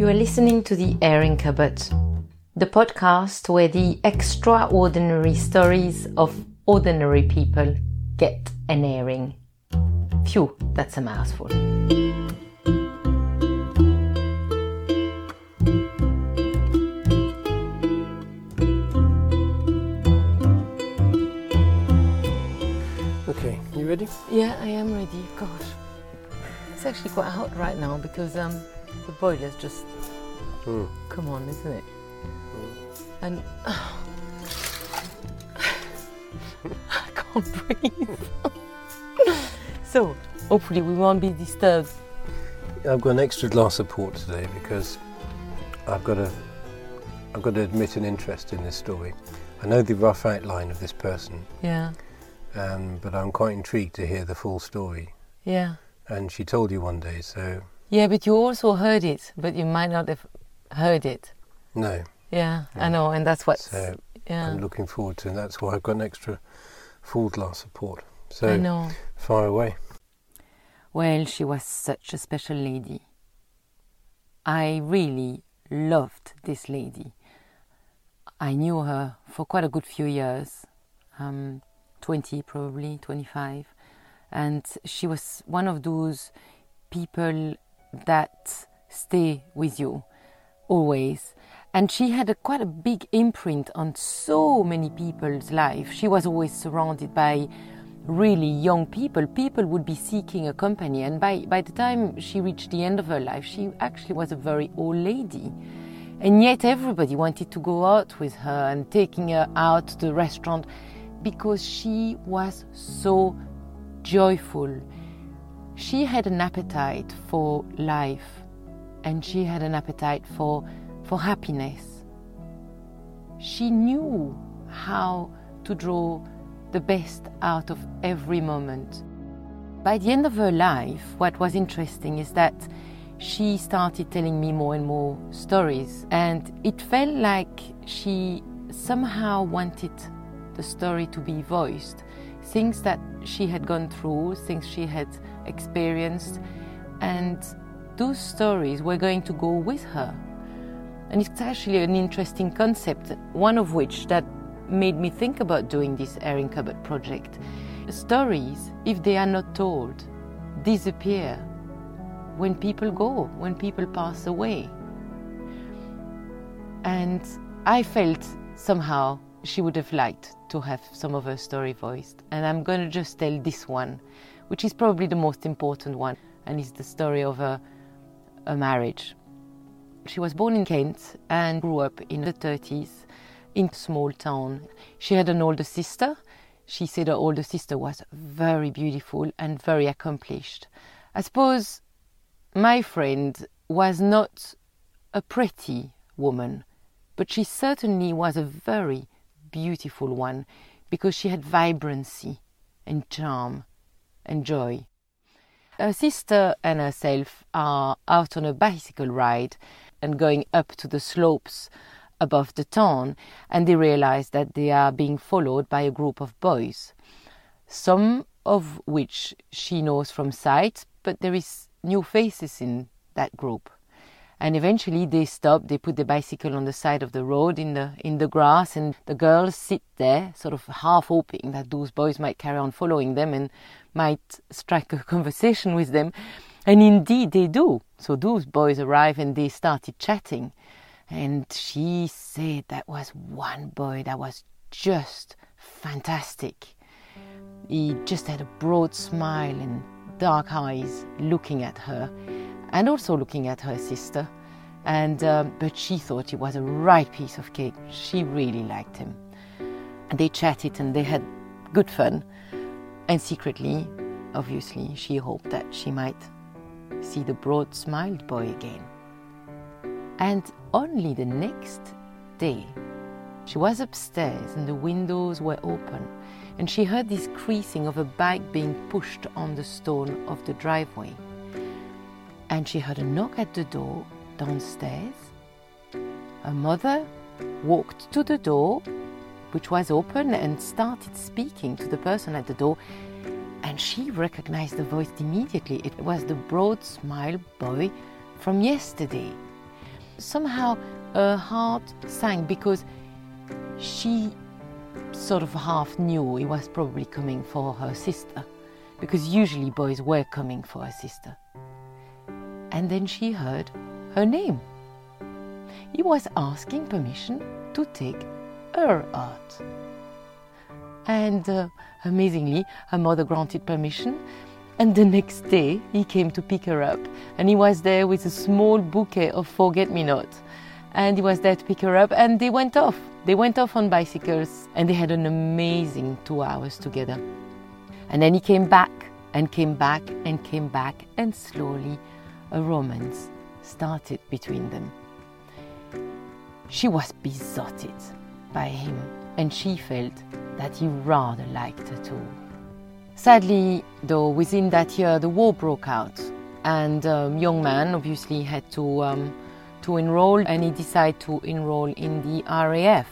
You are listening to The Airing Cupboard, the podcast where the extraordinary stories of ordinary people get an airing. Phew, that's a mouthful. Okay, you ready? Yeah, I am ready. Gosh, it's actually quite hot right now because um, the boiler's just Hmm. come on, isn't it? And I can't breathe. so hopefully we won't be disturbed. I've got an extra glass of port today because I've got a I've got to admit an interest in this story. I know the rough outline of this person, Yeah, um, but I'm quite intrigued to hear the full story. yeah, And she told you one day, so yeah. But you also heard it, but you might not have heard it. no. Yeah, I know, and that's what. So yeah, I'm looking forward to, and that's why I've got an extra full glass of port. So I know. far away. Well, she was such a special lady. I really loved this lady. I knew her for quite a good few years, um, 20 probably, 25. And she was one of those people that stay with you always. And she had a, quite a big imprint on so many people's life. She was always surrounded by really young people. People would be seeking a company, and by, by the time she reached the end of her life, she actually was a very old lady. And yet, everybody wanted to go out with her and taking her out to the restaurant because she was so joyful. She had an appetite for life and she had an appetite for, for happiness. She knew how to draw the best out of every moment. By the end of her life, what was interesting is that she started telling me more and more stories, and it felt like she somehow wanted the story to be voiced. Things that she had gone through, things she had experienced, and those stories were going to go with her. And it's actually an interesting concept, one of which that made me think about doing this Airing Cupboard project. Stories, if they are not told, disappear when people go, when people pass away. And I felt somehow she would have liked to have some of her story voiced. And I'm going to just tell this one, which is probably the most important one, and is the story of a, a marriage. She was born in Kent and grew up in the 30s in a small town. She had an older sister. She said her older sister was very beautiful and very accomplished. I suppose my friend was not a pretty woman, but she certainly was a very beautiful one because she had vibrancy and charm and joy. Her sister and herself are out on a bicycle ride and going up to the slopes above the town, and they realize that they are being followed by a group of boys, some of which she knows from sight, but there is new faces in that group. And eventually they stop, they put the bicycle on the side of the road in the in the grass and the girls sit there, sort of half hoping that those boys might carry on following them and might strike a conversation with them. And indeed they do. So those boys arrive and they started chatting. And she said that was one boy that was just fantastic. He just had a broad smile and dark eyes looking at her and also looking at her sister. And um, but she thought he was a right piece of cake. She really liked him. And they chatted and they had good fun. And secretly, obviously, she hoped that she might see the broad smiled boy again. And only the next day, she was upstairs and the windows were open, and she heard this creasing of a bike being pushed on the stone of the driveway. And she heard a knock at the door downstairs. Her mother walked to the door, which was open, and started speaking to the person at the door. And she recognized the voice immediately. It was the broad smile boy from yesterday. somehow her heart sank because she sort of half knew he was probably coming for her sister, because usually boys were coming for her sister. And then she heard her name. He was asking permission to take her out. And uh, amazingly, her mother granted permission. And the next day, he came to pick her up. And he was there with a small bouquet of forget me not. And he was there to pick her up, and they went off. They went off on bicycles, and they had an amazing two hours together. And then he came back, and came back, and came back, and slowly a romance started between them. She was besotted by him, and she felt that he rather liked her too. Sadly, though, within that year the war broke out, and um, young man obviously had to um, to enroll, and he decided to enroll in the RAF,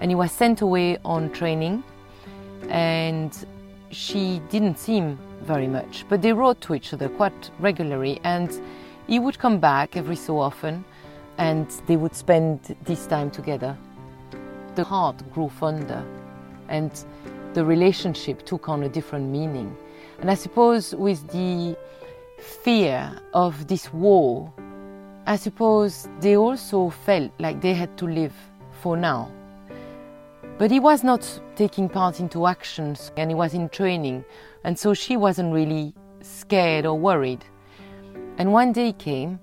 and he was sent away on training, and she didn't see him very much, but they wrote to each other quite regularly, and he would come back every so often, and they would spend this time together. The heart grew fonder, and the relationship took on a different meaning. And I suppose with the fear of this war, I suppose they also felt like they had to live for now. But he was not taking part into actions and he was in training, and so she wasn't really scared or worried. And one day came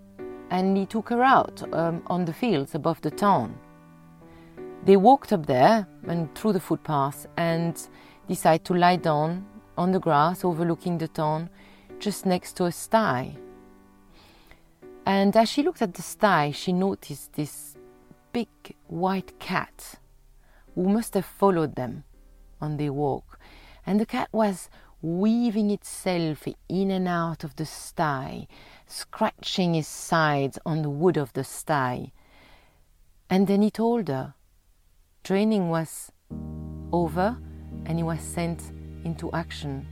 and he took her out um, on the fields above the town. They walked up there and through the footpath and decided to lie down on the grass overlooking the town just next to a sty. And as she looked at the sty, she noticed this big white cat who must have followed them on their walk. And the cat was weaving itself in and out of the sty, scratching his sides on the wood of the sty. And then he told her training was over and he was sent into action.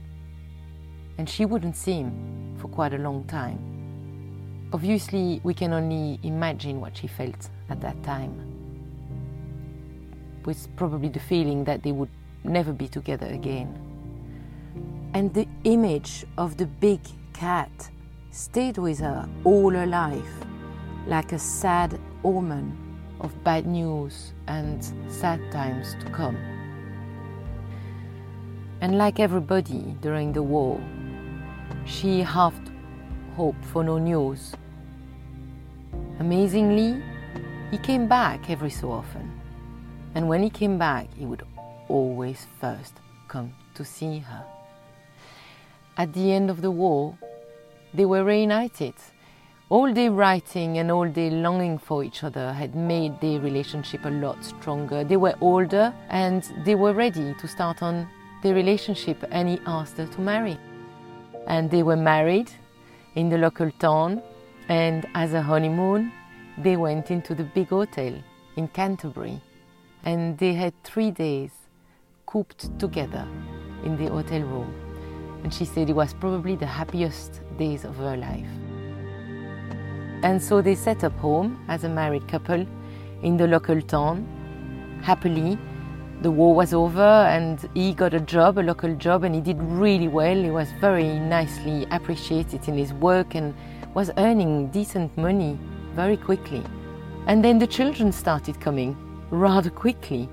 And she wouldn't see him for quite a long time. Obviously, we can only imagine what she felt at that time with probably the feeling that they would never be together again. And the image of the big cat stayed with her all her life, like a sad omen of bad news and sad times to come. And like everybody during the war, she half hoped for no news. Amazingly, he came back every so often. And when he came back, he would always first come to see her. At the end of the war, they were reunited. All their writing and all their longing for each other had made their relationship a lot stronger. They were older and they were ready to start on their relationship, and he asked her to marry. And they were married in the local town, and as a honeymoon, they went into the big hotel in Canterbury and they had three days cooped together in the hotel room. And she said it was probably the happiest days of her life. And so they set up home as a married couple in the local town. Happily, the war was over and he got a job, a local job, and he did really well. He was very nicely appreciated in his work and was earning decent money very quickly. And then the children started coming rather quickly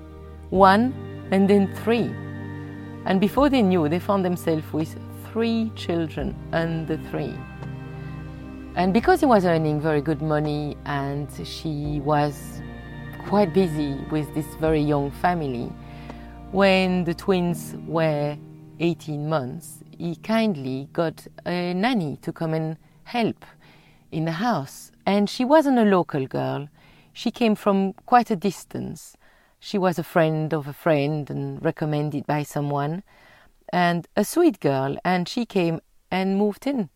one and then three. And before they knew, they found themselves with three children under three. And because he was earning very good money and she was quite busy with this very young family, when the twins were 18 months, he kindly got a nanny to come and help in the house. And she wasn't a local girl, she came from quite a distance. She was a friend of a friend and recommended by someone, and a sweet girl, and she came and moved in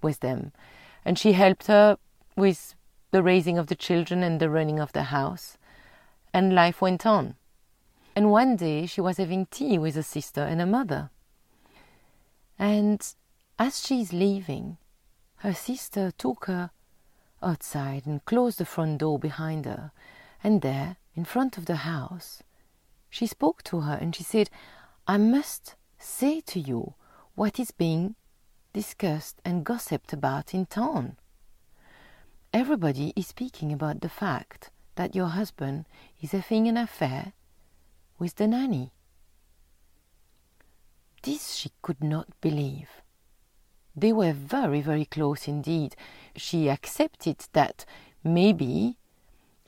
with them. And she helped her with the raising of the children and the running of the house. And life went on. And one day she was having tea with a sister and a mother. And as she's leaving, her sister took her outside and closed the front door behind her. And there, in front of the house, she spoke to her and she said, I must say to you what is being discussed and gossiped about in town. Everybody is speaking about the fact that your husband is having an affair with the nanny. This she could not believe. They were very, very close indeed. She accepted that maybe,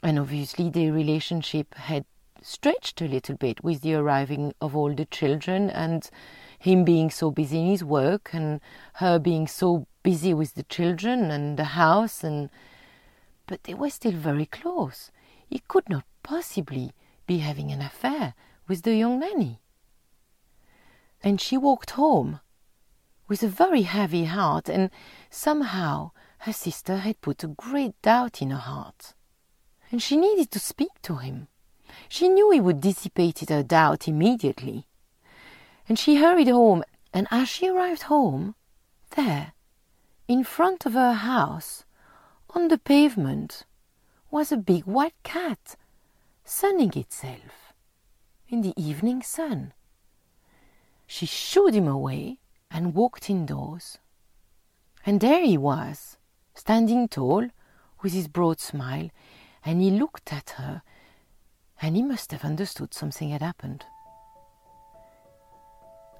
and obviously their relationship had stretched a little bit with the arriving of all the children and him being so busy in his work and her being so busy with the children and the house and but they were still very close. He could not possibly be having an affair with the young nanny. And she walked home with a very heavy heart, and somehow her sister had put a great doubt in her heart. And she needed to speak to him. She knew he would dissipate her doubt immediately. And she hurried home, and as she arrived home, there, in front of her house, on the pavement, was a big white cat, sunning itself in the evening sun. She shooed him away and walked indoors. And there he was, standing tall, with his broad smile, and he looked at her, and he must have understood something had happened.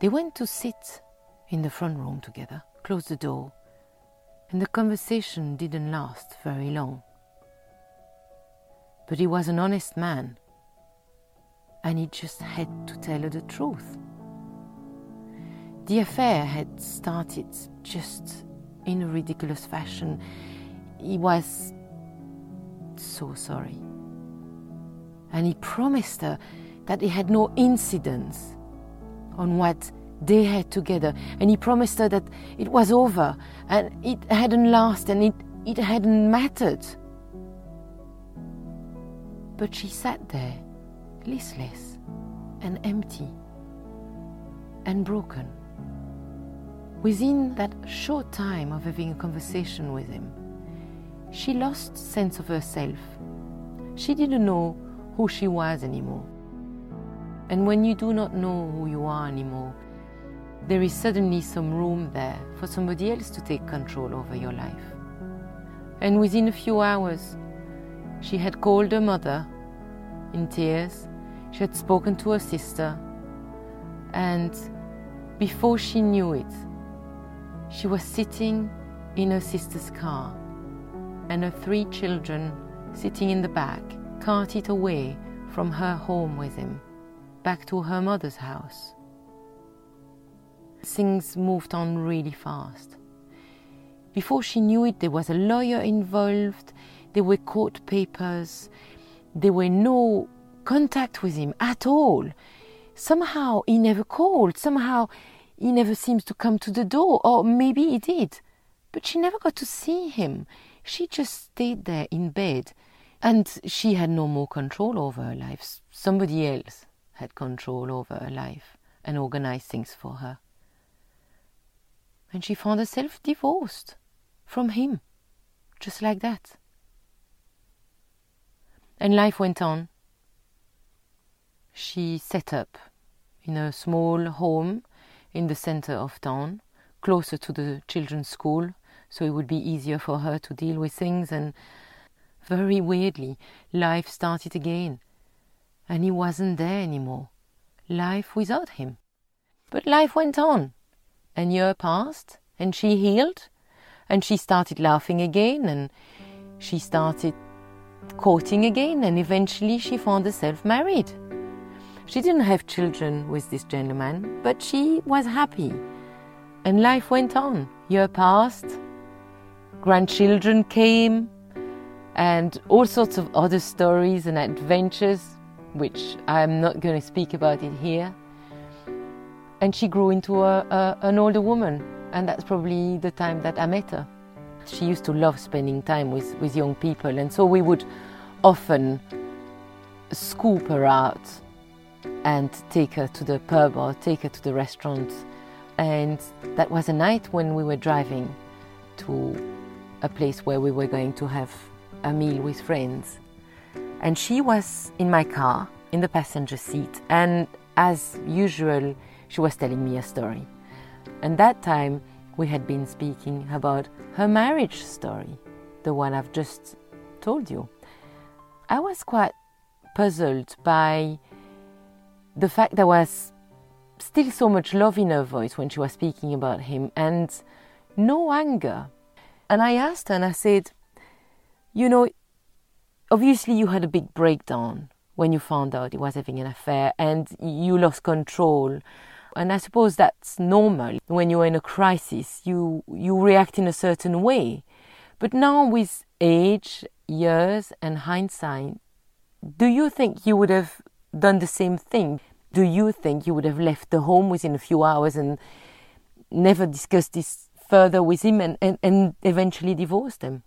They went to sit in the front room together, closed the door, and the conversation didn't last very long. But he was an honest man, and he just had to tell her the truth. The affair had started just in a ridiculous fashion. He was so sorry. And he promised her that he had no incidents on what they had together. And he promised her that it was over and it hadn't lasted and it, it hadn't mattered. But she sat there, listless and empty and broken. Within that short time of having a conversation with him, she lost sense of herself. She didn't know who she was anymore. And when you do not know who you are anymore, there is suddenly some room there for somebody else to take control over your life. And within a few hours, she had called her mother in tears, she had spoken to her sister, and before she knew it, she was sitting in her sister's car, and her three children sitting in the back, carted away from her home with him, back to her mother's house. Things moved on really fast. Before she knew it, there was a lawyer involved, there were court papers, there were no contact with him at all. Somehow he never called, somehow he never seems to come to the door, or maybe he did. But she never got to see him. She just stayed there in bed, and she had no more control over her life. Somebody else had control over her life and organized things for her. And she found herself divorced from him, just like that. And life went on. She set up in a small home in the center of town, closer to the children's school, so it would be easier for her to deal with things. And very weirdly, life started again. And he wasn't there anymore. Life without him. But life went on. A year passed, and she healed, and she started laughing again, and she started courting again, and eventually she found herself married. She didn't have children with this gentleman, but she was happy. And life went on. Year passed, grandchildren came, and all sorts of other stories and adventures, which I'm not going to speak about it here. And she grew into a, a, an older woman, and that's probably the time that I met her. She used to love spending time with, with young people, and so we would often scoop her out and take her to the pub or take her to the restaurant. And that was a night when we were driving to a place where we were going to have a meal with friends. And she was in my car in the passenger seat, and as usual, she was telling me a story. And that time, we had been speaking about her marriage story, the one I've just told you. I was quite puzzled by the fact there was still so much love in her voice when she was speaking about him and no anger. And I asked her and I said, You know, obviously you had a big breakdown when you found out he was having an affair and you lost control. And I suppose that's normal. When you're in a crisis, you, you react in a certain way. But now, with age, years, and hindsight, do you think you would have done the same thing? Do you think you would have left the home within a few hours and never discussed this further with him and, and, and eventually divorced him?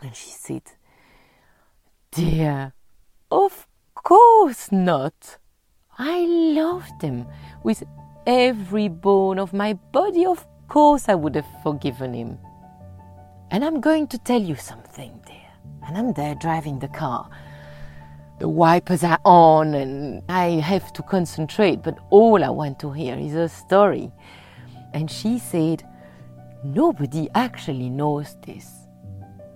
And she said, Dear, of course not. I loved him with every bone of my body. Of course, I would have forgiven him. And I'm going to tell you something, dear. And I'm there driving the car. The wipers are on, and I have to concentrate, but all I want to hear is a story. And she said, Nobody actually knows this.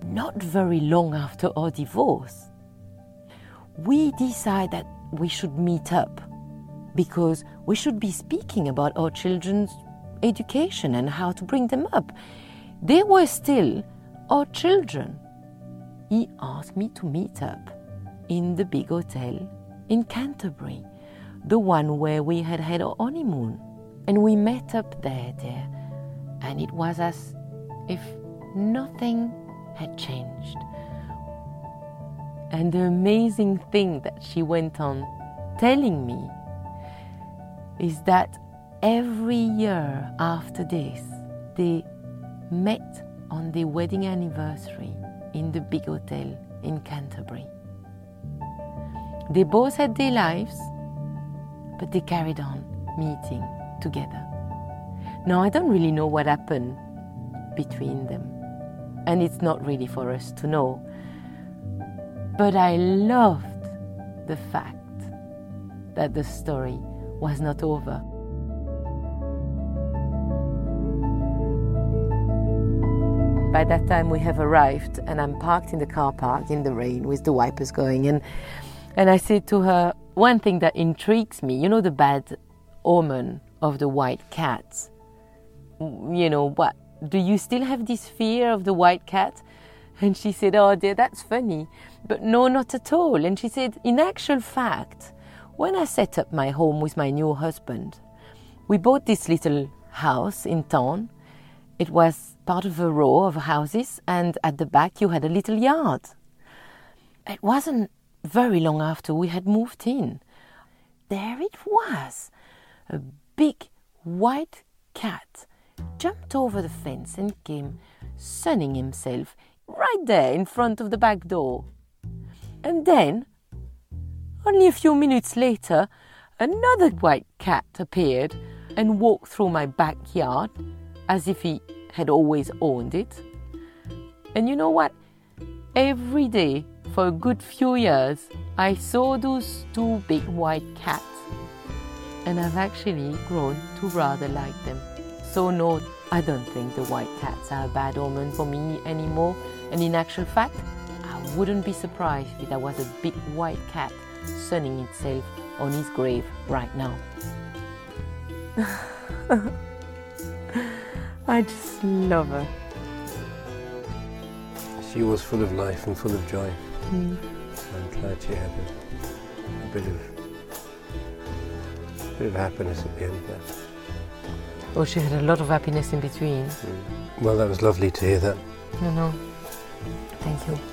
Not very long after our divorce, we decided that we should meet up because we should be speaking about our children's education and how to bring them up. They were still our children. He asked me to meet up in the big hotel in Canterbury, the one where we had had our honeymoon. And we met up there, dear, and it was as if nothing had changed. And the amazing thing that she went on telling me is that every year after this, they met on their wedding anniversary in the big hotel in Canterbury. They both had their lives, but they carried on meeting together. Now, I don't really know what happened between them, and it's not really for us to know. But I loved the fact that the story was not over. By that time, we have arrived, and I'm parked in the car park in the rain with the wipers going. And, and I said to her, One thing that intrigues me, you know, the bad omen of the white cat. You know, what? Do you still have this fear of the white cat? And she said, Oh, dear, that's funny. But no, not at all. And she said, In actual fact, when I set up my home with my new husband, we bought this little house in town. It was part of a row of houses, and at the back you had a little yard. It wasn't very long after we had moved in. There it was. A big white cat jumped over the fence and came sunning himself right there in front of the back door. And then, only a few minutes later, another white cat appeared and walked through my backyard as if he had always owned it. And you know what? Every day for a good few years, I saw those two big white cats, and I've actually grown to rather like them. So, no, I don't think the white cats are a bad omen for me anymore. And in actual fact, I wouldn't be surprised if there was a big white cat sunning itself on his grave right now. I just love her. She was full of life and full of joy. Mm. I'm glad she had a, a bit of bit of happiness at the end of that. Oh, she had a lot of happiness in between. Well, that was lovely to hear that. No, no. Thank you.